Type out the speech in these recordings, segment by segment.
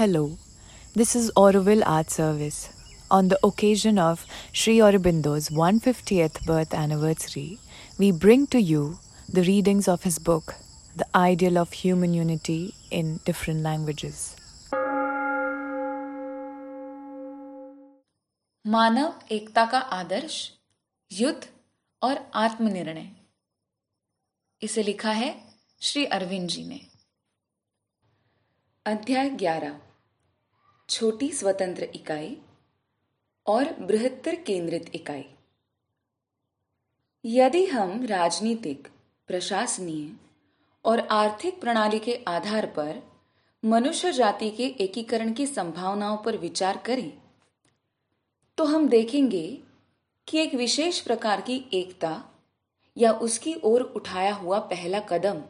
Hello, this is Auroville Art Service. On the occasion of Sri Aurobindo's 150th birth anniversary, we bring to you the readings of his book, The Ideal of Human Unity in Different Languages. मानव एकता का आदर्श युद्ध और आत्मनिर्णय इसे लिखा है श्री अरविंद जी ने अध्याय ग्यारह छोटी स्वतंत्र इकाई और बृहत्तर केंद्रित इकाई। यदि हम राजनीतिक, प्रशासनीय और आर्थिक प्रणाली के आधार पर मनुष्य जाति के एकीकरण की संभावनाओं पर विचार करें तो हम देखेंगे कि एक विशेष प्रकार की एकता या उसकी ओर उठाया हुआ पहला कदम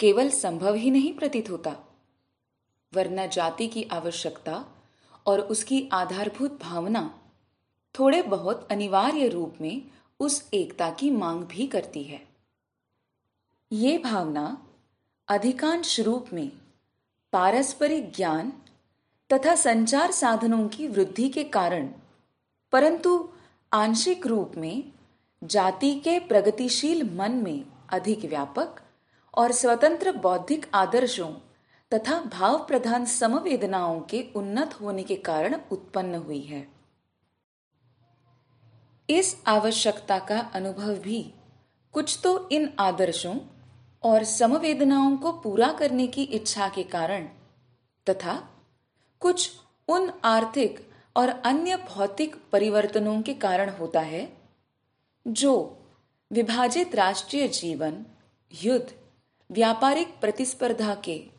केवल संभव ही नहीं प्रतीत होता। वरना जाति की आवश्यकता और उसकी आधारभूत भावना थोड़े बहुत अनिवार्य रूप में उस एकता की मांग भी करती है। ये भावना अधिकांश रूप में पारस्परिक ज्ञान तथा संचार साधनों की वृद्धि के कारण, परंतु आंशिक रूप में जाति के प्रगतिशील मन में अधिक व्यापक और स्वतंत्र बौद्धिक आदर्शों तथा भाव प्रधान समवेदनाओं के उन्नत होने के कारण उत्पन्न हुई है। इस आवश्यकता का अनुभव भी कुछ तो इन आदर्शों और समवेदनाओं को पूरा करने की इच्छा के कारण तथा कुछ उन आर्थिक और अन्य भौतिक परिवर्तनों के कारण होता है, जो विभाजित राष्ट्रीय जीवन, युद्ध, व्यापारिक प्रतिस्पर्धा के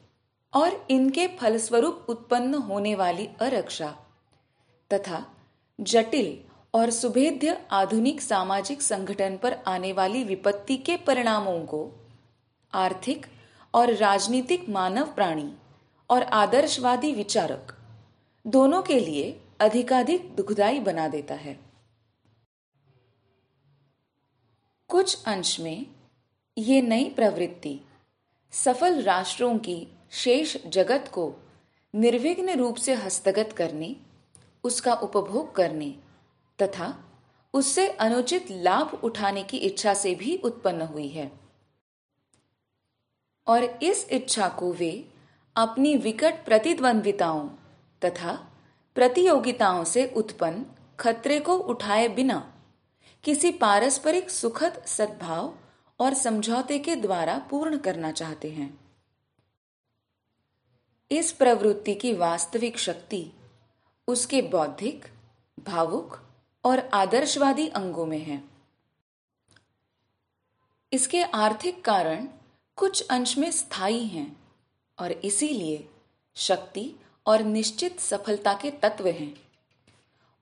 और इनके फलस्वरूप उत्पन्न होने वाली अरक्षा तथा जटिल और सुभेद्य आधुनिक सामाजिक संगठन पर आने वाली विपत्ति के परिणामों को आर्थिक और राजनीतिक मानव प्राणी और आदर्शवादी विचारक दोनों के लिए अधिकाधिक दुखदायी बना देता है। कुछ अंश में ये नई प्रवृत्ति सफल राष्ट्रों की शेष जगत को निर्विघ्न रूप से हस्तगत करने, उसका उपभोग करने, तथा उससे अनुचित लाभ उठाने की इच्छा से भी उत्पन्न हुई है। और इस इच्छा को वे अपनी विकट प्रतिद्वंद्विताओं तथा प्रतियोगिताओं से उत्पन्न खतरे को उठाए बिना किसी पारस्परिक सुखद सद्भाव और समझौते के द्वारा पूर्ण करना चाहते हैं। इस प्रवृत्ति की वास्तविक शक्ति उसके बौद्धिक, भावुक और आदर्शवादी अंगों में है। इसके आर्थिक कारण कुछ अंश में स्थायी हैं और इसीलिए शक्ति और निश्चित सफलता के तत्व हैं।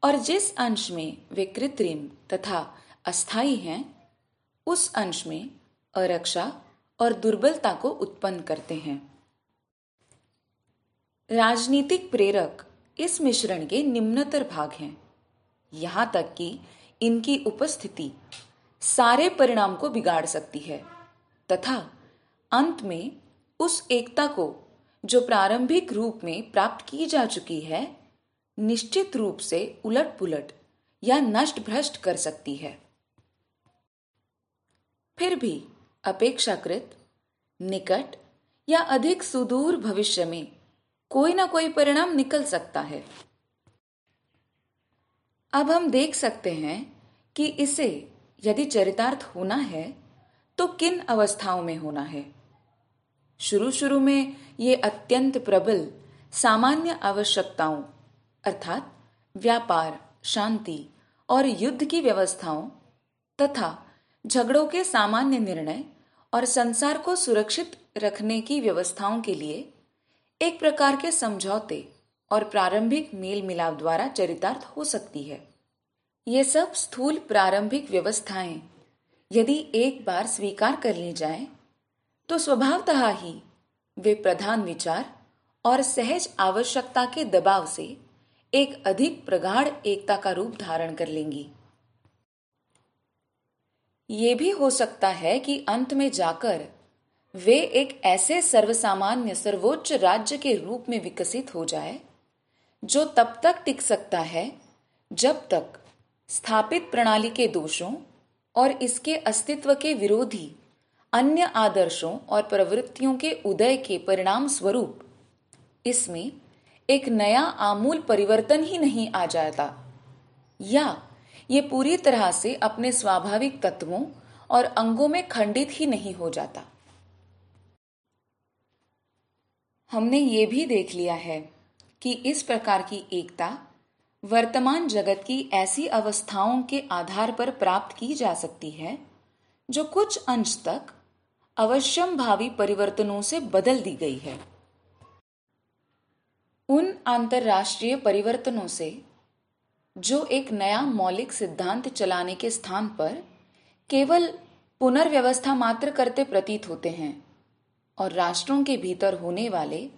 और जिस अंश में वे कृत्रिम तथा अस्थाई हैं, उस अंश में अरक्षा और दुर्बलता को उत्पन्न करते हैं। राजनीतिक प्रेरक इस मिश्रण के निम्नतर भाग हैं। यहाँ तक कि इनकी उपस्थिति सारे परिणाम को बिगाड़ सकती है, तथा अंत में उस एकता को जो प्रारंभिक रूप में प्राप्त की जा चुकी है, निश्चित रूप से उलट पुलट या नष्ट भ्रष्ट कर सकती है। फिर भी अपेक्षाकृत, निकट या अधिक सुदूर भविष्य में कोई ना कोई परिणाम निकल सकता है। अब हम देख सकते हैं कि इसे यदि चरितार्थ होना है तो किन अवस्थाओं में होना है? शुरू शुरू में ये अत्यंत प्रबल, सामान्य आवश्यकताओं, अर्थात व्यापार, शांति और युद्ध की व्यवस्थाओं तथा झगड़ों के सामान्य निर्णय और संसार को सुरक्षित रखने की व्यवस्थाओं के लिए एक प्रकार के समझौते और प्रारंभिक मेल मिलाप द्वारा चरितार्थ हो सकती है। ये सब स्थूल प्रारंभिक व्यवस्थाएँ यदि एक बार स्वीकार कर ली जाए तो स्वभावतः ही वे प्रधान विचार और सहज आवश्यकता के दबाव से एक अधिक प्रगाढ़ एकता का रूप धारण कर लेंगी। ये भी हो सकता है कि अंत में जाकर वे एक ऐसे सर्वसामान्य, सर्वोच्च राज्य के रूप में विकसित हो जाए, जो तब तक टिक सकता है जब तक स्थापित प्रणाली के दोषों और इसके अस्तित्व के विरोधी अन्य आदर्शों और प्रवृत्तियों के उदय के परिणाम स्वरूप इसमें एक नया आमूल परिवर्तन ही नहीं आ जाता, या ये पूरी तरह से अपने स्वाभाविक तत्वों और अंगों में खंडित ही नहीं हो जाता। हमने ये भी देख लिया है कि इस प्रकार की एकता वर्तमान जगत की ऐसी अवस्थाओं के आधार पर प्राप्त की जा सकती है, जो कुछ अंश तक अवश्यम भावी परिवर्तनों से बदल दी गई है। उन अंतर्राष्ट्रीय परिवर्तनों से, जो एक नया मौलिक सिद्धांत चलाने के स्थान पर केवल पुनर्व्यवस्था मात्र करते प्रतीत होते हैं और राष्ट्रों के भीतर होने वाले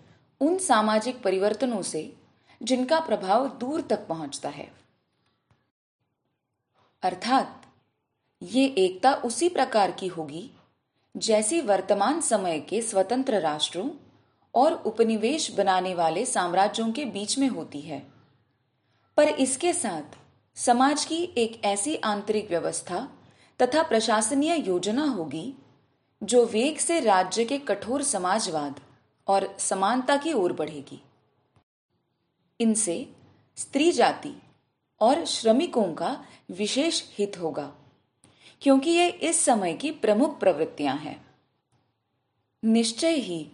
उन सामाजिक परिवर्तनों से जिनका प्रभाव दूर तक पहुँचता है। अर्थात, ये एकता उसी प्रकार की होगी जैसी वर्तमान समय के स्वतंत्र राष्ट्रों और उपनिवेश बनाने वाले साम्राज्यों के बीच में होती है। पर इसके साथ समाज की एक ऐसी आंतरिक व्यवस्था तथा प्रशासनीय योजना होगी जो वेग से राज्य के कठोर समाजवाद और समानता की ओर बढ़ेगी। इनसे स्त्री जाति और श्रमिकों का विशेष हित होगा, क्योंकि ये इस समय की प्रमुख प्रवृत्तियाँ हैं। निश्चय ही,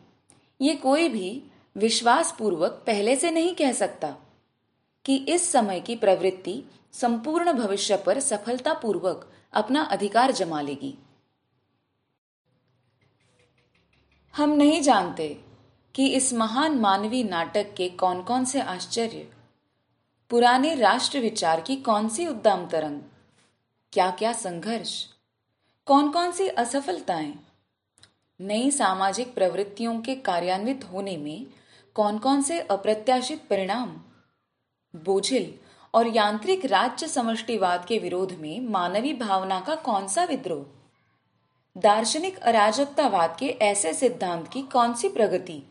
ये कोई भी विश्वास पूर्वक पहले से नहीं कह सकता कि इस समय की प्रवृत्ति संपूर्ण भविष्य पर सफलतापूर्वक अपना अधिकार जमा लेगी। हम नहीं जानते कि इस महान मानवीय नाटक के कौन कौन से आश्चर्य, पुराने राष्ट्र विचार की कौन सी उद्दाम तरंग क्या क्या संघर्ष कौन कौन सी असफलताएँ, नई सामाजिक प्रवृत्तियों के कार्यान्वित होने में कौन कौन से अप्रत्याशित परिणाम, बोझिल और यांत्रिक राज्य समष्टिवाद के विरोध में मानवीय भावना का कौन सा विद्रोह। दार्शनिक अराजकतावाद के ऐसे सिद्धांत की कौन सी प्रगति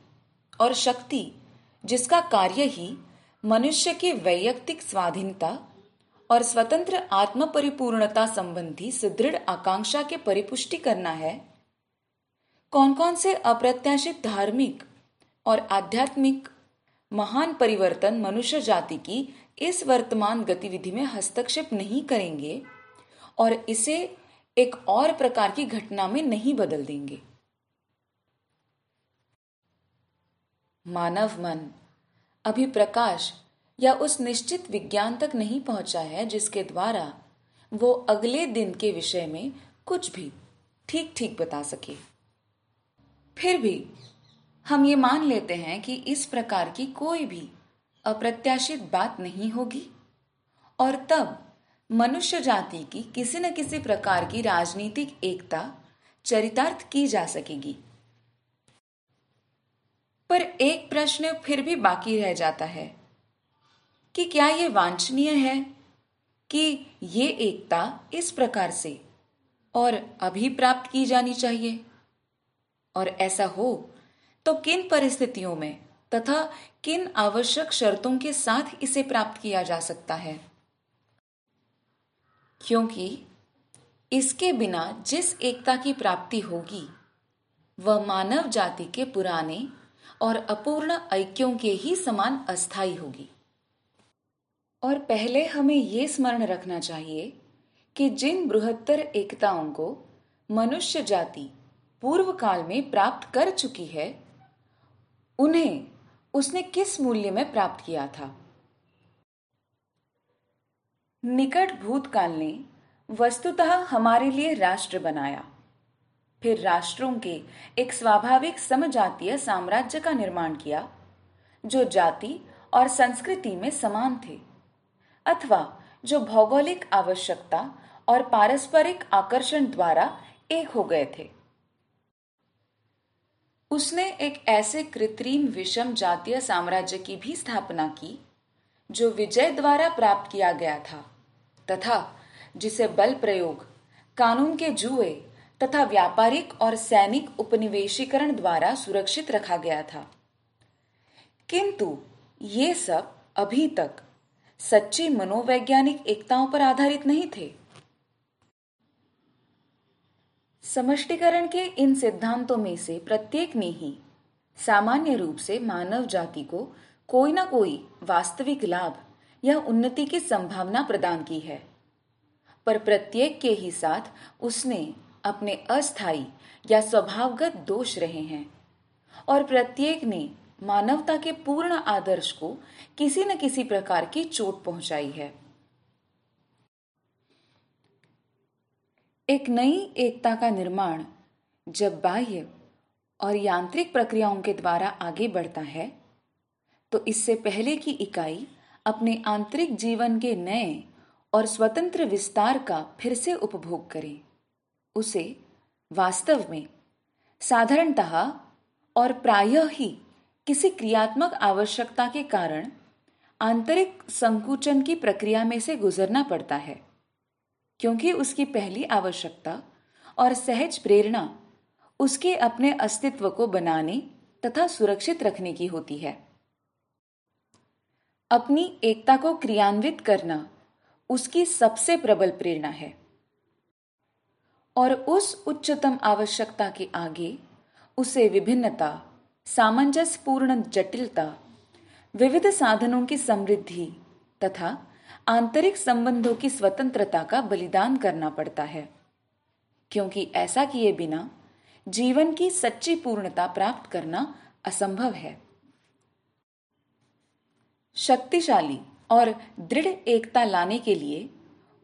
और शक्ति, जिसका कार्य ही मनुष्य की वैयक्तिक स्वाधीनता और स्वतंत्र आत्म परिपूर्णता संबंधी सुदृढ़ आकांक्षा के परिपुष्टि करना है? कौन कौन से अप्रत्याशित धार्मिक और आध्यात्मिक महान परिवर्तन मनुष्य जाति की इस वर्तमान गतिविधि में हस्तक्षेप नहीं करेंगे और इसे एक और प्रकार की घटना में नहीं बदल देंगे। मानव मन, अभी प्रकाश या उस निश्चित विज्ञान तक नहीं पहुँचा है जिसके द्वारा वो अगले दिन के विषय में कुछ भी ठीक ठीक बता सके। फिर भी हम ये मान लेते हैं कि इस प्रकार की कोई भी अप्रत्याशित बात नहीं होगी और तब मनुष्य जाति की किसी न किसी प्रकार की राजनीतिक एकता चरितार्थ की जा सकेगी। पर एक प्रश्न फिर भी बाकी रह जाता है कि क्या यह वांछनीय है कि ये एकता इस प्रकार से और अभी प्राप्त की जानी चाहिए? और ऐसा हो तो किन परिस्थितियों में तथा किन आवश्यक शर्तों के साथ इसे प्राप्त किया जा सकता है? क्योंकि इसके बिना जिस एकता की प्राप्ति होगी, वह मानव जाति के पुराने और अपूर्ण ऐक्यों के ही समान अस्थाई होगी। और पहले हमें यह स्मरण रखना चाहिए कि जिन बृहत्तर एकताओं को मनुष्य जाति पूर्व काल में प्राप्त कर चुकी है, उन्हें उसने किस मूल्य में प्राप्त किया था? निकट भूतकाल ने वस्तुतः हमारे लिए राष्ट्र बनाया। फिर राष्ट्रों के एक स्वाभाविक समजातीय साम्राज्य का निर्माण किया, जो जाति और संस्कृति में समान थे, अथवा जो भौगोलिक आवश्यकता और पारस्परिक आकर्षण द्वारा एक हो गए थे। उसने एक ऐसे कृत्रिम विषम जातीय साम्राज्य की भी स्थापना की जो विजय द्वारा प्राप्त किया गया था, तथा जिसे बल प्रयोग, कानून के जुए, तथा व्यापारिक और सैनिक उपनिवेशीकरण द्वारा सुरक्षित रखा गया था। किंतु ये सब अभी तक सच्ची मनोवैज्ञानिक एकताओं पर आधारित नहीं थे। समष्टिकरण के इन सिद्धांतों में से प्रत्येक ने ही सामान्य रूप से मानव जाति को कोई ना कोई वास्तविक लाभ या उन्नति की संभावना प्रदान की है। पर प्रत्येक के ही साथ उसने अपने अस्थाई या स्वभावगत दोष रहे हैं और प्रत्येक ने मानवता के पूर्ण आदर्श को किसी न किसी प्रकार की चोट पहुंचाई है। एक नई एकता का निर्माण जब बाह्य और यांत्रिक प्रक्रियाओं के द्वारा आगे बढ़ता है तो इससे पहले की इकाई अपने आंतरिक जीवन के नए और स्वतंत्र विस्तार का फिर से उपभोग करे। उसे वास्तव में साधारणतः और प्रायः ही किसी क्रियात्मक आवश्यकता के कारण आंतरिक संकुचन की प्रक्रिया में से गुजरना पड़ता है, क्योंकि उसकी पहली आवश्यकता और सहज प्रेरणा उसके अपने अस्तित्व को बनाने तथा सुरक्षित रखने की होती है। अपनी एकता को क्रियान्वित करना उसकी सबसे प्रबल प्रेरणा है। और उस उच्चतम आवश्यकता के आगे उसे विभिन्नता, सामंजस्यपूर्ण जटिलता, विविध साधनों की समृद्धि तथा आंतरिक संबंधों की स्वतंत्रता का बलिदान करना पड़ता है। क्योंकि ऐसा किए बिना जीवन की सच्ची पूर्णता प्राप्त करना असंभव है। शक्तिशाली और दृढ़ एकता लाने के लिए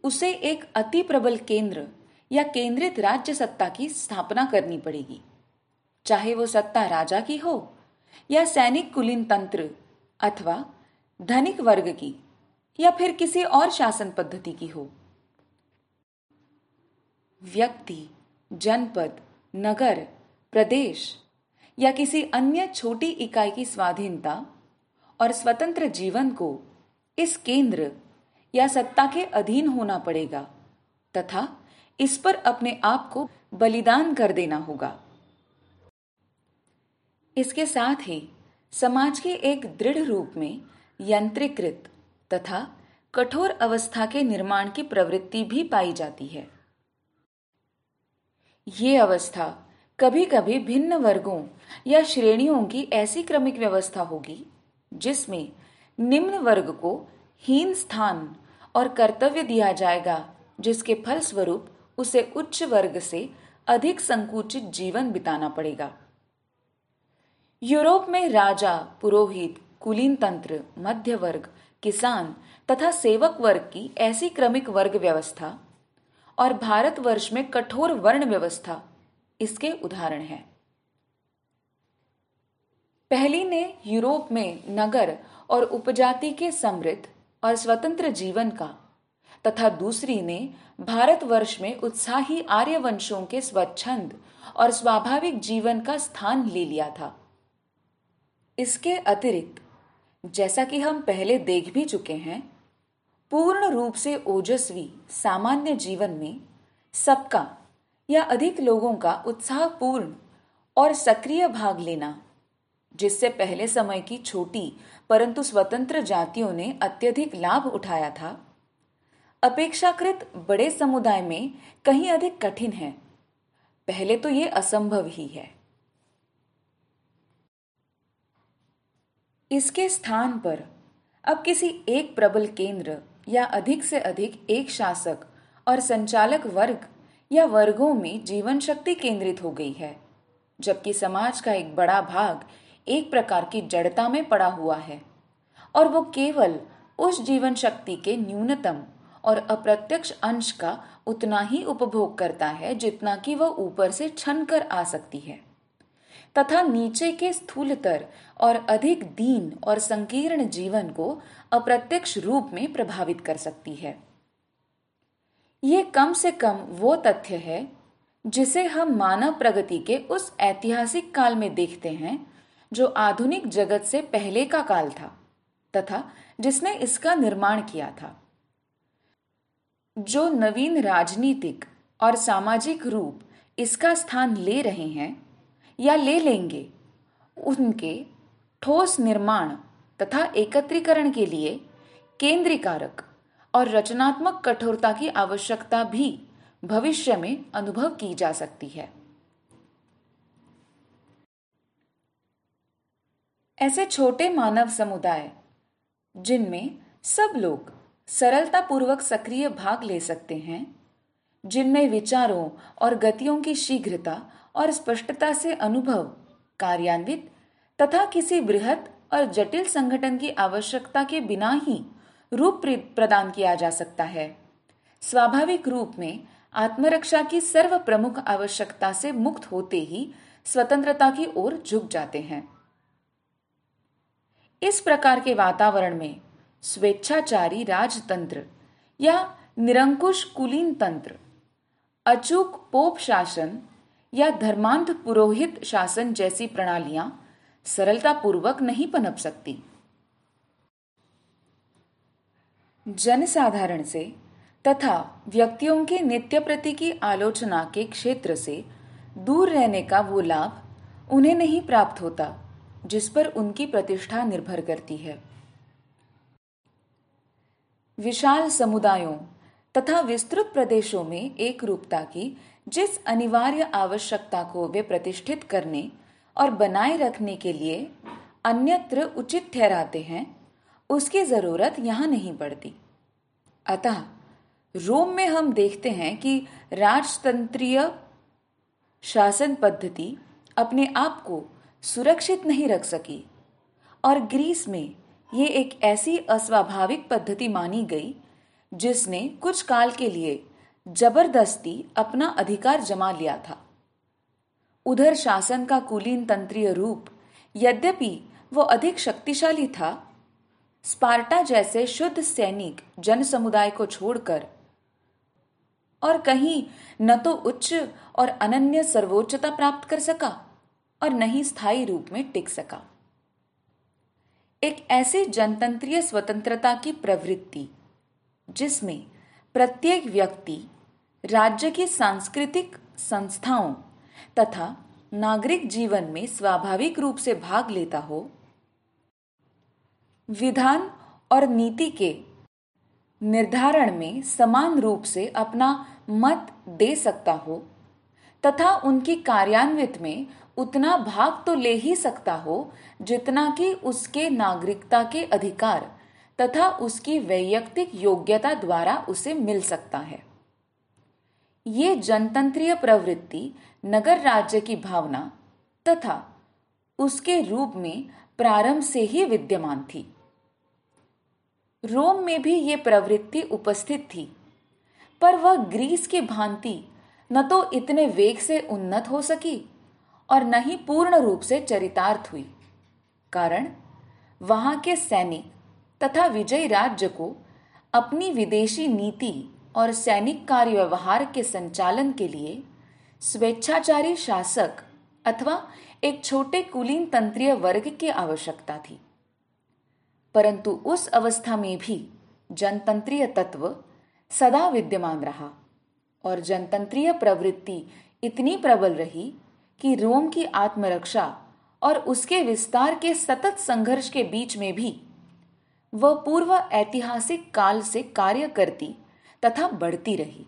उसे एक अति प्रबल केंद्र या केंद्रित राज्य सत्ता की स्थापना करनी पड़ेगी। चाहे वो सत्ता राजा की हो या सैनिक कुलीन तंत्र अथवा धनिक वर्ग की या फिर किसी और शासन पद्धति की हो। व्यक्ति, जनपद, नगर, प्रदेश या किसी अन्य छोटी इकाई की स्वाधीनता और स्वतंत्र जीवन को इस केंद्र या सत्ता के अधीन होना पड़ेगा, तथा इस पर अपने आप को बलिदान कर देना होगा। इसके साथ ही समाज के एक दृढ़ रूप में यंत्रीकृत तथा कठोर अवस्था के निर्माण की प्रवृत्ति भी पाई जाती है। ये अवस्था कभी कभी भिन्न वर्गों या श्रेणियों की ऐसी क्रमिक व्यवस्था होगी जिसमें निम्न वर्ग को हीन स्थान और कर्तव्य दिया जाएगा, जिसके फलस्वरूप उसे उच्च वर्ग से अधिक संकुचित जीवन बिताना पड़ेगा। यूरोप में राजा, पुरोहित कुलीन तंत्र मध्य वर्ग किसान तथा सेवक वर्ग की ऐसी क्रमिक वर्ग व्यवस्था और भारतवर्ष में कठोर वर्ण व्यवस्था इसके उदाहरण हैं। पहली ने यूरोप में नगर और उपजाति के समृद्ध और स्वतंत्र जीवन का, तथा दूसरी ने भारतवर्ष में उत्साही आर्यवंशों के स्वच्छंद और स्वाभाविक जीवन का स्थान ले लिया था। इसके अतिरिक्त, जैसा कि हम पहले देख भी चुके हैं, पूर्ण रूप से ओजस्वी सामान्य जीवन में सबका या अधिक लोगों का उत्साहपूर्ण और सक्रिय भाग लेना जिससे पहले समय की छोटी, परंतु स्वतंत्र जातियों ने अत्यधिक लाभ उठाया था। अपेक्षाकृत बड़े समुदाय में कहीं अधिक कठिन है। पहले तो ये असंभव ही है। इसके स्थान पर अब किसी एक प्रबल केंद्र या अधिक से अधिक एक शासक और संचालक वर्ग या वर्गों में जीवन शक्ति केंद्रित हो गई है, जबकि समाज का एक बड़ा भाग एक प्रकार की जड़ता में पड़ा हुआ है और वो केवल उस जीवन शक्ति के न्यूनतम और अप्रत्यक्ष अंश का उतना ही उपभोग करता है जितना कि वह ऊपर से छन कर आ सकती है। तथा नीचे के स्थूलतर और अधिक दीन और संकीर्ण जीवन को अप्रत्यक्ष रूप में प्रभावित कर सकती है। ये कम से कम वो तथ्य है जिसे हम मानव प्रगति के उस ऐतिहासिक काल में देखते हैं जो आधुनिक जगत से पहले का काल था, तथा जिसने इसका निर्माण किया था। जो नवीन राजनीतिक और सामाजिक रूप इसका स्थान ले रहे हैं या ले लेंगे, उनके ठोस निर्माण तथा एकत्रीकरण के लिए केंद्रीकारक और रचनात्मक कठोरता की आवश्यकता भी भविष्य में अनुभव की जा सकती है। ऐसे छोटे मानव समुदाय, जिनमें सब लोग सरलतापूर्वक सक्रिय भाग ले सकते हैं, जिनमें विचारों और गतियों की शीघ्रता और स्पष्टता से अनुभव, कार्यान्वित तथा किसी बृहत और जटिल संगठन की आवश्यकता के बिना ही रूप प्रदान किया जा सकता है। स्वाभाविक रूप में आत्मरक्षा की सर्व प्रमुख आवश्यकता से मुक्त होते ही स्वतंत्रता की ओर झुक जाते हैं। इस प्रकार के वातावरण में स्वेच्छाचारी राजतंत्र या निरंकुश कुलीन तंत्र, अचूक पोप शासन या धर्मांध पुरोहित शासन जैसी प्रणालियाँ सरलतापूर्वक नहीं पनप सकती। जनसाधारण से तथा व्यक्तियों के नित्य प्रति की आलोचना के क्षेत्र से दूर रहने का वो लाभ उन्हें नहीं प्राप्त होता। जिस पर उनकी प्रतिष्ठा निर्भर करती है। विशाल समुदायों तथा विस्तृत प्रदेशों में एक रूपता की, जिस अनिवार्य आवश्यकता को वे प्रतिष्ठित करने और बनाए रखने के लिए अन्यत्र उचित ठहराते हैं, उसकी ज़रूरत यहाँ नहीं पड़ती। अतः रोम में हम देखते हैं कि राजतंत्रीय शासन पद्धति अपने आप को सुरक्षित नहीं रख सकी। और ग्रीस में ये एक ऐसी अस्वाभाविक पद्धति मानी गई, जिसने कुछ काल के लिए ज़बरदस्ती अपना अधिकार जमा लिया था। उधर शासन का कुलीन तंत्रीय रूप यद्यपि वो अधिक शक्तिशाली था, स्पार्टा जैसे शुद्ध सैनिक जन समुदाय को छोड़कर, और कहीं न तो उच्च और अनन्य सर्वोच्चता प्राप्त कर सका। और न ही स्थायी रूप में टिक सका। एक ऐसी जनतंत्रीय स्वतंत्रता की प्रवृत्ति, जिसमें प्रत्येक व्यक्ति राज्य की सांस्कृतिक संस्थाओं तथा नागरिक जीवन में स्वाभाविक रूप से भाग लेता हो, विधान और नीति के निर्धारण में समान रूप से अपना मत दे सकता हो तथा उनकी कार्यान्वित में उतना भाग तो ले ही सकता हो, जितना कि उसके नागरिकता के अधिकार तथा उसकी वैयक्तिक योग्यता द्वारा उसे मिल सकता है। ये जनतंत्रीय प्रवृत्ति, नगर राज्य की भावना तथा उसके रूप में प्रारंभ से ही विद्यमान थी। रोम में भी ये प्रवृत्ति उपस्थित थी, पर वह ग्रीस की भांति न तो इतने वेग से उन्नत हो सकी और न ही पूर्ण रूप से चरितार्थ हुई। कारण, वहाँ के सैनिक तथा विजयी राज्य को अपनी विदेशी नीति और सैनिक कार्य व्यवहार के संचालन के लिए स्वेच्छाचारी शासक अथवा एक छोटे कुलीन तंत्रीय वर्ग की आवश्यकता थी। परंतु उस अवस्था में भी जनतंत्रीय तत्व सदा विद्यमान रहा और जनतंत्रीय प्रवृत्ति इतनी प्रबल रही कि रोम की आत्मरक्षा और उसके विस्तार के सतत संघर्ष के बीच में भी, वह पूर्व ऐतिहासिक काल से कार्य करती तथा बढ़ती रही।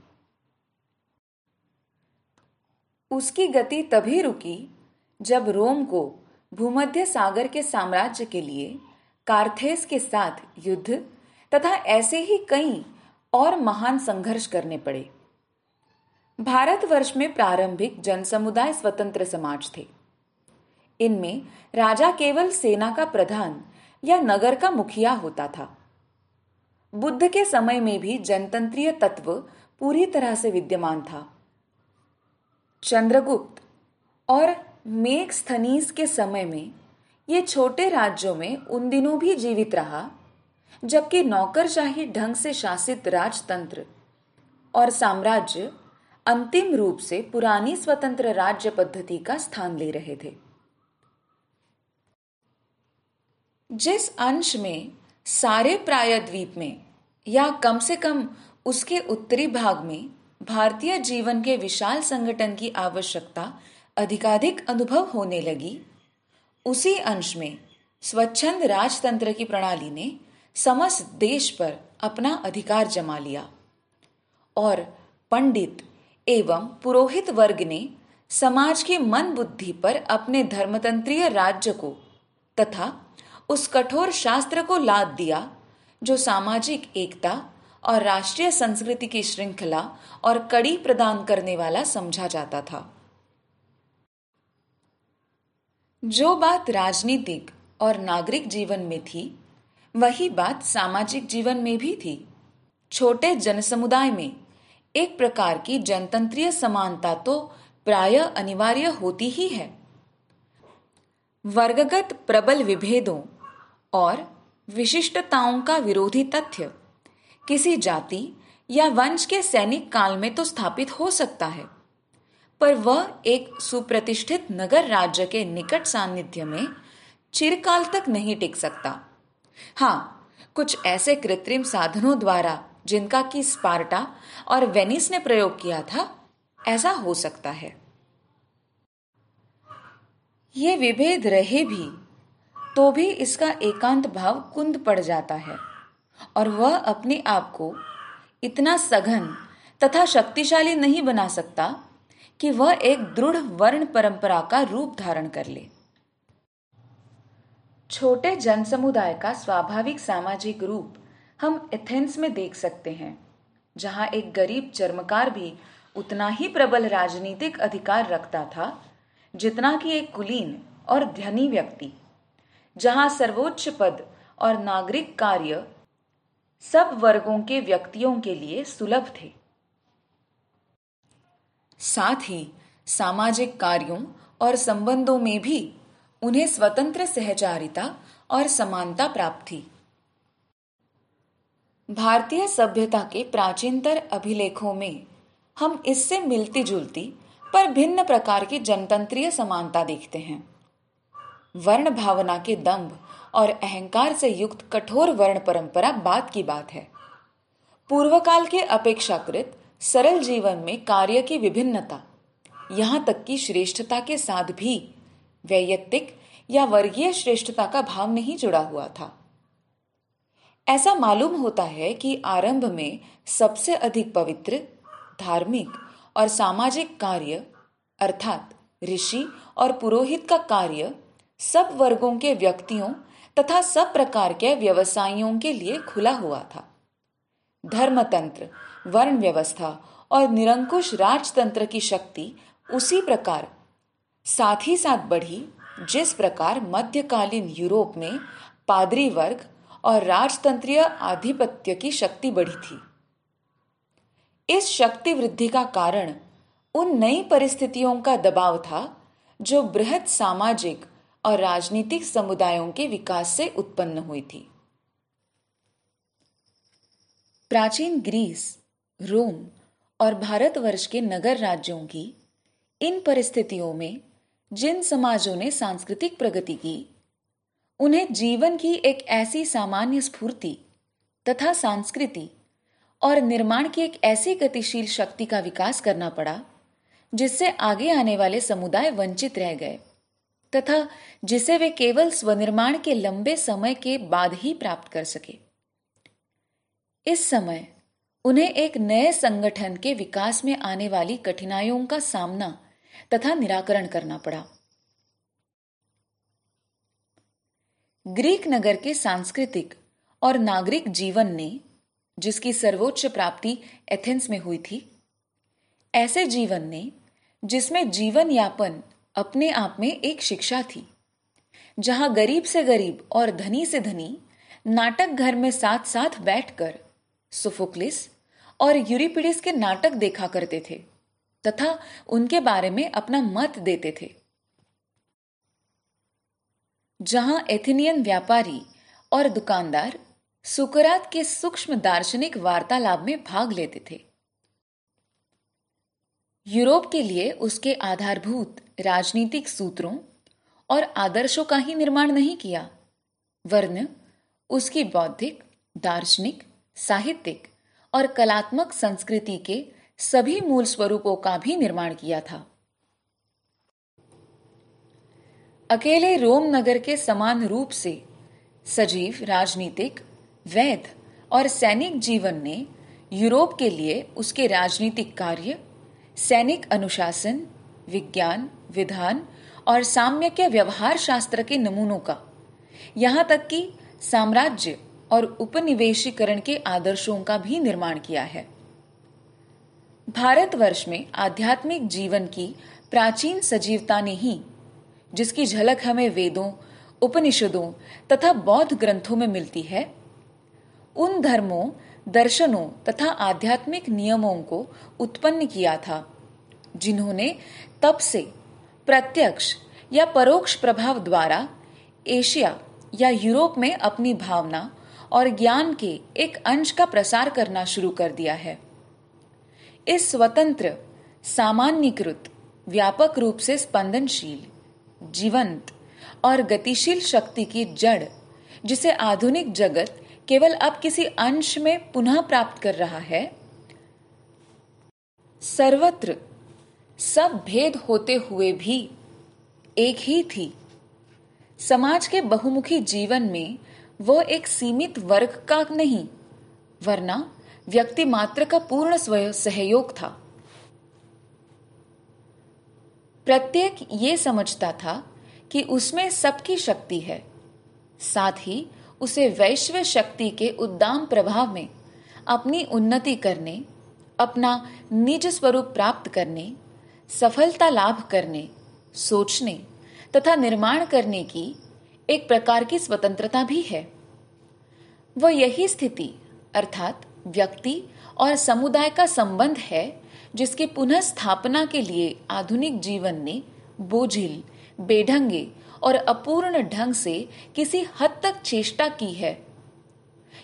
उसकी गति तभी रुकी जब रोम को भूमध्य सागर के साम्राज्य के लिए कार्थेस के साथ युद्ध तथा ऐसे ही कई और महान संघर्ष करने पड़े। भारतवर्ष में प्रारंभिक जनसमुदाय स्वतंत्र समाज थे। इनमें राजा केवल सेना का प्रधान या नगर का मुखिया होता था। बुद्ध के समय में भी जनतंत्रीय तत्व पूरी तरह से विद्यमान था। चंद्रगुप्त और मेघ स्थनीस के समय में ये छोटे राज्यों में उन दिनों भी जीवित रहा, जबकि नौकरशाही ढंग से शासित राजतंत्र और साम्राज्य अंतिम रूप से पुरानी स्वतंत्र राज्य पद्धति का स्थान ले रहे थे। जिस अंश में, सारे प्रायद्वीप में, या कम से कम उसके उत्तरी भाग में, भारतीय जीवन के विशाल संगठन की आवश्यकता अधिकाधिक अनुभव होने लगी, उसी अंश में स्वच्छंद राजतंत्र की प्रणाली ने समस्त देश पर अपना अधिकार जमा लिया और पंडित एवं पुरोहित वर्ग ने समाज की मन बुद्धि पर अपने धर्मतंत्रीय राज्य को तथा उस कठोर शास्त्र को लाद दिया, जो सामाजिक एकता और राष्ट्रीय संस्कृति की श्रृंखला और कड़ी प्रदान करने वाला समझा जाता था। जो बात राजनीतिक और नागरिक जीवन में थी, वही बात सामाजिक जीवन में भी थी। छोटे जनसमुदाय में एक प्रकार की जनतंत्रीय समानता तो प्राय अनिवार्य होती ही है। वर्गगत प्रबल विभेदों और विशिष्टताओं का विरोधी तथ्य किसी जाति या वंश के सैनिक काल में तो स्थापित हो सकता है, पर वह एक सुप्रतिष्ठित नगर राज्य के निकट सानिध्य में चिरकाल तक नहीं टिक सकता। हाँ कुछ ऐसे कृत्रिम साधनों द्वारा जिनका कि स्पार्टा और वेनिस ने प्रयोग किया था, ऐसा हो सकता है। ये विभेद रहे भी तो भी इसका एकांत भाव कुंद पड़ जाता है, और वह अपने आप को इतना सघन तथा शक्तिशाली नहीं बना सकता कि वह एक दृढ़ वर्ण परंपरा का रूप धारण कर ले। छोटे जनसमुदाय का स्वाभाविक सामाजिक रूप हम एथेंस में देख सकते हैं, जहाँ एक गरीब चर्मकार भी उतना ही प्रबल राजनीतिक अधिकार रखता था, जितना कि एक कुलीन और धनी व्यक्ति, जहाँ सर्वोच्च पद और नागरिक कार्य सब वर्गों के व्यक्तियों के लिए सुलभ थे। साथ ही सामाजिक कार्यों और संबंधों में भी उन्हें स्वतंत्र सहचारिता और समानता प्राप्त थी। भारतीय सभ्यता के प्राचीनतर अभिलेखों में हम इससे मिलती जुलती पर भिन्न प्रकार की जनतंत्रीय समानता देखते हैं। वर्ण भावना के दंभ और अहंकार से युक्त कठोर वर्ण परंपरा बात की बात है। पूर्वकाल के अपेक्षाकृत सरल जीवन में कार्य की विभिन्नता, यहाँ तक कि श्रेष्ठता के साथ भी वैयक्तिक या वर्गीय श्रेष्ठता का भाव नहीं जुड़ा हुआ था। ऐसा मालूम होता है कि आरंभ में सबसे अधिक पवित्र, धार्मिक और सामाजिक कार्य, अर्थात ऋषि और पुरोहित का कार्य, सब वर्गों के व्यक्तियों तथा सब प्रकार के व्यवसायियों के लिए खुला हुआ था। धर्मतंत्र, वर्ण व्यवस्था और निरंकुश राजतंत्र की शक्ति उसी प्रकार, साथ ही साथ बढ़ी जिस प्रकार मध्यकालीन यूरोप में पादरी वर्ग और राजतंत्रीय आधिपत्य की शक्ति बढ़ी थी। इस शक्ति वृद्धि का कारण उन नई परिस्थितियों का दबाव था, जो बृहद सामाजिक और राजनीतिक समुदायों के विकास से उत्पन्न हुई थी। प्राचीन ग्रीस, रोम और भारतवर्ष के नगर राज्यों की इन परिस्थितियों में जिन समाजों ने सांस्कृतिक प्रगति की उन्हें जीवन की एक ऐसी सामान्य स्फूर्ति तथा संस्कृति और निर्माण की एक ऐसी गतिशील शक्ति का विकास करना पड़ा, जिससे आगे आने वाले समुदाय वंचित रह गए, तथा जिसे वे केवल स्वनिर्माण के लंबे समय के बाद ही प्राप्त कर सके। इस समय, उन्हें एक नए संगठन के विकास में आने वाली कठिनाइयों का सामना तथा निराकरण करना पड़ा। ग्रीक नगर के सांस्कृतिक और नागरिक जीवन ने, जिसकी सर्वोच्च प्राप्ति एथेंस में हुई थी, ऐसे जीवन ने, जिसमें जीवन यापन अपने आप में एक शिक्षा थी, जहाँ गरीब से गरीब और धनी से धनी, नाटक घर में साथ साथ बैठकर सुफोक्लिस और यूरिपिडिस के नाटक देखा करते थे, तथा उनके बारे में अपना मत देते थे। जहाँ एथेनियन व्यापारी और दुकानदार सुकरात के सूक्ष्म दार्शनिक वार्तालाप में भाग लेते थे। यूरोप के लिए उसके आधारभूत राजनीतिक सूत्रों और आदर्शों का ही निर्माण नहीं किया वर्ण उसकी बौद्धिक, दार्शनिक, साहित्यिक और कलात्मक संस्कृति के सभी मूल स्वरूपों का भी निर्माण किया था। अकेले रोम नगर के समान रूप से सजीव, राजनीतिक, वैध और सैनिक जीवन ने यूरोप के लिए उसके राजनीतिक कार्य, सैनिक अनुशासन, विज्ञान, विधान और साम्य के व्यवहार शास्त्र के नमूनों का, यहाँ तक कि साम्राज्य और उपनिवेशीकरण के आदर्शों का भी निर्माण किया है। भारतवर्ष में आध्यात्मिक जीवन की प्राचीन सजीवता ने ही जिसकी झलक हमें वेदों, उपनिषदों तथा बौद्ध ग्रंथों में मिलती है, उन धर्मों, दर्शनों तथा आध्यात्मिक नियमों को उत्पन्न किया था, जिन्होंने तब से प्रत्यक्ष या परोक्ष प्रभाव द्वारा एशिया या यूरोप में अपनी भावना और ज्ञान के एक अंश का प्रसार करना शुरू कर दिया है। इस स्वतंत्र, सामान्यकृत, व्यापक रूप से स्पंदनशील जीवंत और गतिशील शक्ति की जड़, जिसे आधुनिक जगत केवल अब किसी अंश में पुनः प्राप्त कर रहा है। सर्वत्र सब भेद होते हुए भी एक ही थी। समाज के बहुमुखी जीवन में वो एक सीमित वर्ग का नहीं, वरना व्यक्ति मात्र का पूर्ण सहयोग था। प्रत्येक ये समझता था कि उसमें सबकी शक्ति है। साथ ही उसे वैश्व शक्ति के उद्दाम प्रभाव में अपनी उन्नति करने, अपना निज स्वरूप प्राप्त करने, सफलता लाभ करने, सोचने तथा निर्माण करने की एक प्रकार की स्वतंत्रता भी है। वह यही स्थिति, अर्थात व्यक्ति और समुदाय का संबंध है जिसकी पुनः स्थापना के लिए आधुनिक जीवन ने बोझिल, बेढंगे और अपूर्ण ढंग से किसी हद तक चेष्टा की है।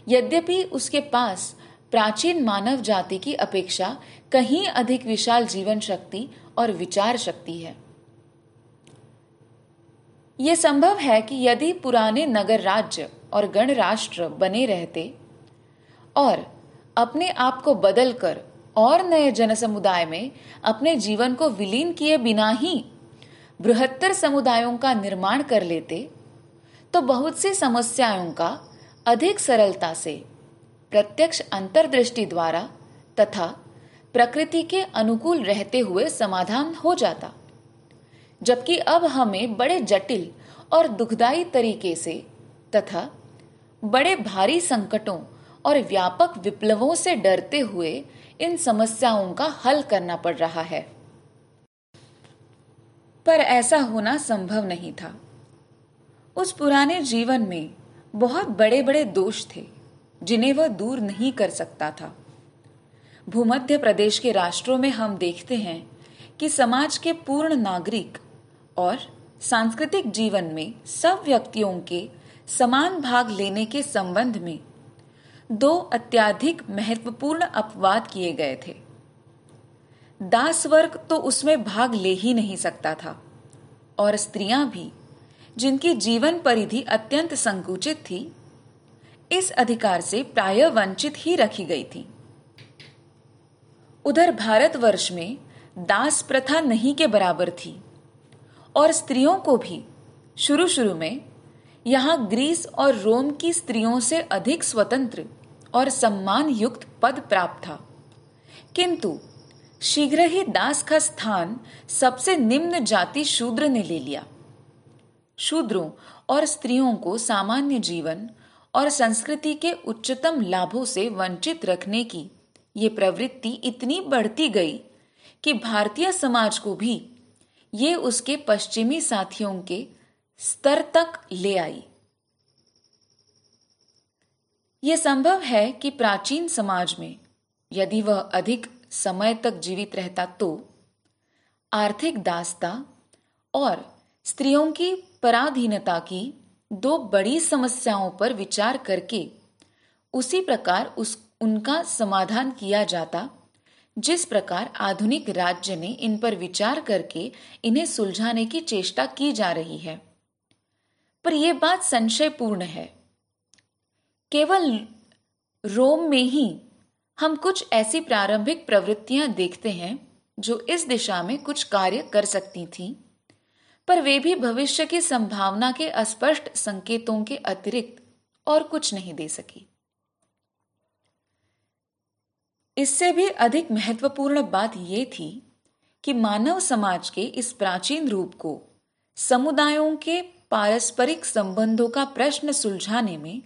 यद्यपि उसके पास प्राचीन मानव जाति की अपेक्षा कहीं अधिक विशाल जीवन शक्ति और विचार शक्ति है। यह संभव है कि यदि पुराने नगर राज्य और गणराष्ट्र बने रहते और अपने आप को बदलकर और नए जन समुदाय में अपने जीवन को विलीन किए बिना ही बृहत्तर समुदायों का निर्माण कर लेते तो बहुत सी समस्याओं का अधिक सरलता से प्रत्यक्ष अंतर्दृष्टि द्वारा तथा प्रकृति के अनुकूल रहते हुए समाधान हो जाता। जबकि अब हमें बड़े जटिल और दुखदायी तरीके से तथा बड़े भारी संकटों और व्यापक विप्लवों से डरते हुए इन समस्याओं का हल करना पड़ रहा है। पर ऐसा होना संभव नहीं था। उस पुराने जीवन में बहुत बड़े बड़े दोष थे, जिन्हें वह दूर नहीं कर सकता था। भूमध्य प्रदेश के राष्ट्रों में हम देखते हैं कि समाज के पूर्ण नागरिक और सांस्कृतिक जीवन में सब व्यक्तियों के समान भाग लेने के संबंध में दो अत्याधिक महत्वपूर्ण अपवाद किए गए थे। दास वर्ग तो उसमें भाग ले ही नहीं सकता था। और स्त्रियाँ भी, जिनकी जीवन परिधि अत्यंत संकुचित थी, इस अधिकार से प्राय वंचित ही रखी गई थी। उधर भारतवर्ष में दास प्रथा नहीं के बराबर थी, और स्त्रियों को भी शुरू शुरू में यहाँ ग्रीस और रोम की स्त्रियों से अधिक स्वतंत्र और सम्मान युक्त पद प्राप्त था। किंतु, शीघ्र ही दास का स्थान सबसे निम्न जाति शूद्र ने ले लिया। शूद्रों और स्त्रियों को सामान्य जीवन और संस्कृति के उच्चतम लाभों से वंचित रखने की ये प्रवृत्ति इतनी बढ़ती गई कि भारतीय समाज को भी ये उसके पश्चिमी साथियों के स्तर तक ले आई। यह संभव है कि प्राचीन समाज में, यदि वह अधिक समय तक जीवित रहता तो आर्थिक दासता और स्त्रियों की पराधीनता की दो बड़ी समस्याओं पर विचार करके उसी प्रकार उस, उनका समाधान किया जाता, जिस प्रकार आधुनिक राज्य ने इन पर विचार करके इन्हें सुलझाने की चेष्टा की जा रही है। पर यह बात संशयपूर्ण है। केवल रोम में ही हम कुछ ऐसी प्रारंभिक प्रवृत्तियाँ देखते हैं जो इस दिशा में कुछ कार्य कर सकती थीं, पर वे भी भविष्य की संभावना के अस्पष्ट संकेतों के अतिरिक्त और कुछ नहीं दे सकी। इससे भी अधिक महत्वपूर्ण बात यह थी कि मानव समाज के इस प्राचीन रूप को समुदायों के पारस्परिक संबंधों का प्रश्न सुलझाने में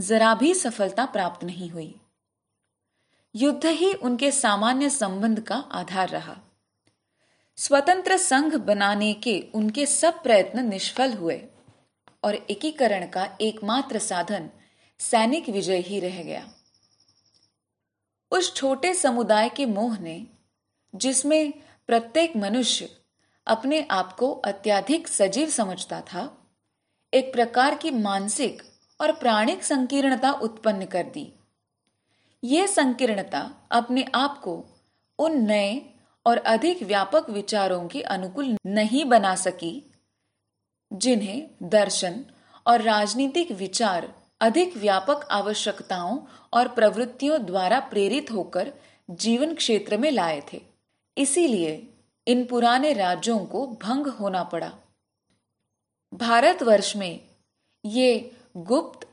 जरा भी सफलता प्राप्त नहीं हुई। युद्ध ही उनके सामान्य संबंध का आधार रहा। स्वतंत्र संघ बनाने के उनके सब प्रयत्न निष्फल हुए और एकीकरण का एकमात्र साधन सैनिक विजय ही रह गया। उस छोटे समुदाय के मोह ने, जिसमें प्रत्येक मनुष्य अपने आप को अत्याधिक सजीव समझता था, एक प्रकार की मानसिक और प्राणिक संकीर्णता उत्पन्न कर दी। यह संकीर्णता अपने आप को उन नए और अधिक व्यापक विचारों के अनुकूल नहीं बना सकी, जिन्हें दर्शन और राजनीतिक विचार, अधिक व्यापक आवश्यकताओं और प्रवृत्तियों द्वारा प्रेरित होकर जीवन क्षेत्र में लाए थे। इसीलिए इन पुराने राज्यों को भंग होना पड़ा। भारतवर्ष में ये गुप्त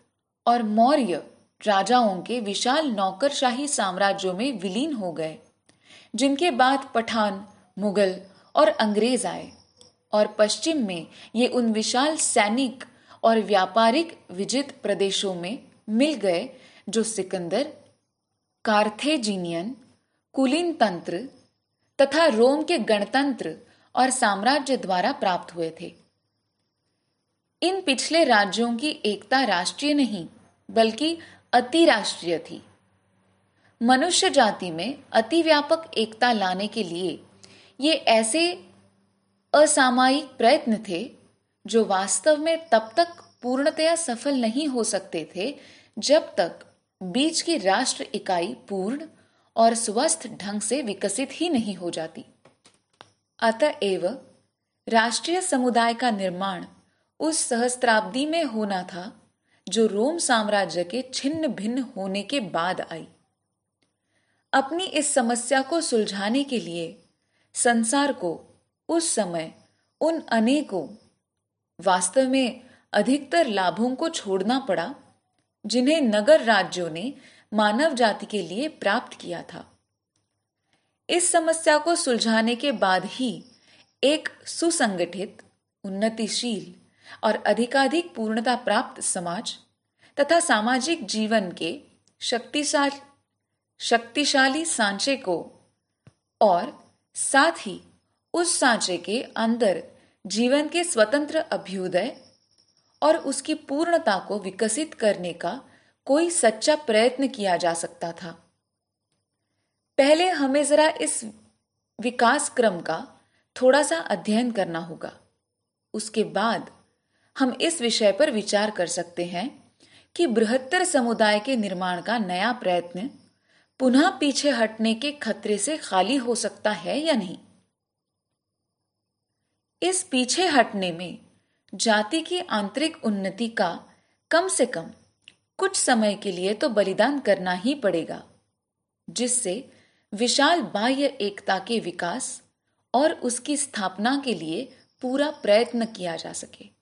और मौर्य राजाओं के विशाल नौकरशाही साम्राज्यों में विलीन हो गए, जिनके बाद पठान, मुगल और अंग्रेज़ आए और पश्चिम में ये उन विशाल सैनिक और व्यापारिक विजित प्रदेशों में मिल गए, जो सिकंदर, कार्थेजिनियन, कुलीन तंत्र तथा रोम के गणतंत्र और साम्राज्य द्वारा प्राप्त हुए थे। इन पिछले राज्यों की एकता राष्ट्रीय नहीं, बल्कि अतिराष्ट्रीय थी। मनुष्य जाति में अति व्यापक एकता लाने के लिए ये ऐसे असामायिक प्रयत्न थे जो वास्तव में तब तक पूर्णतया सफल नहीं हो सकते थे जब तक बीच की राष्ट्र इकाई पूर्ण और स्वस्थ ढंग से विकसित ही नहीं हो जाती। अतएव राष्ट्रीय समुदाय का निर्माण उस सहस्त्राब्दी में होना था, जो रोम साम्राज्य के छिन्न भिन्न होने के बाद आई। अपनी इस समस्या को सुलझाने के लिए संसार को उस समय उन अनेकों, वास्तव में अधिकतर लाभों को छोड़ना पड़ा, जिन्हें नगर राज्यों ने मानव जाति के लिए प्राप्त किया था। इस समस्या को सुलझाने के बाद ही एक सुसंगठित, उन्नतिशील और अधिकाधिक पूर्णता प्राप्त समाज तथा सामाजिक जीवन के शक्तिशाली शक्तिशाली सांचे को और साथ ही उस सांचे के अंदर जीवन के स्वतंत्र अभ्युदय और उसकी पूर्णता को विकसित करने का कोई सच्चा प्रयत्न किया जा सकता था। पहले हमें जरा इस विकास क्रम का थोड़ा सा अध्ययन करना होगा। उसके बाद हम इस विषय पर विचार कर सकते हैं कि बृहत्तर समुदाय के निर्माण का नया प्रयत्न पुनः पीछे हटने के खतरे से खाली हो सकता है या नहीं। इस पीछे हटने में जाति की आंतरिक उन्नति का कम से कम कुछ समय के लिए तो बलिदान करना ही पड़ेगा, जिससे विशाल बाह्य एकता के विकास और उसकी स्थापना के लिए पूरा प्रयत्न किया जा सके।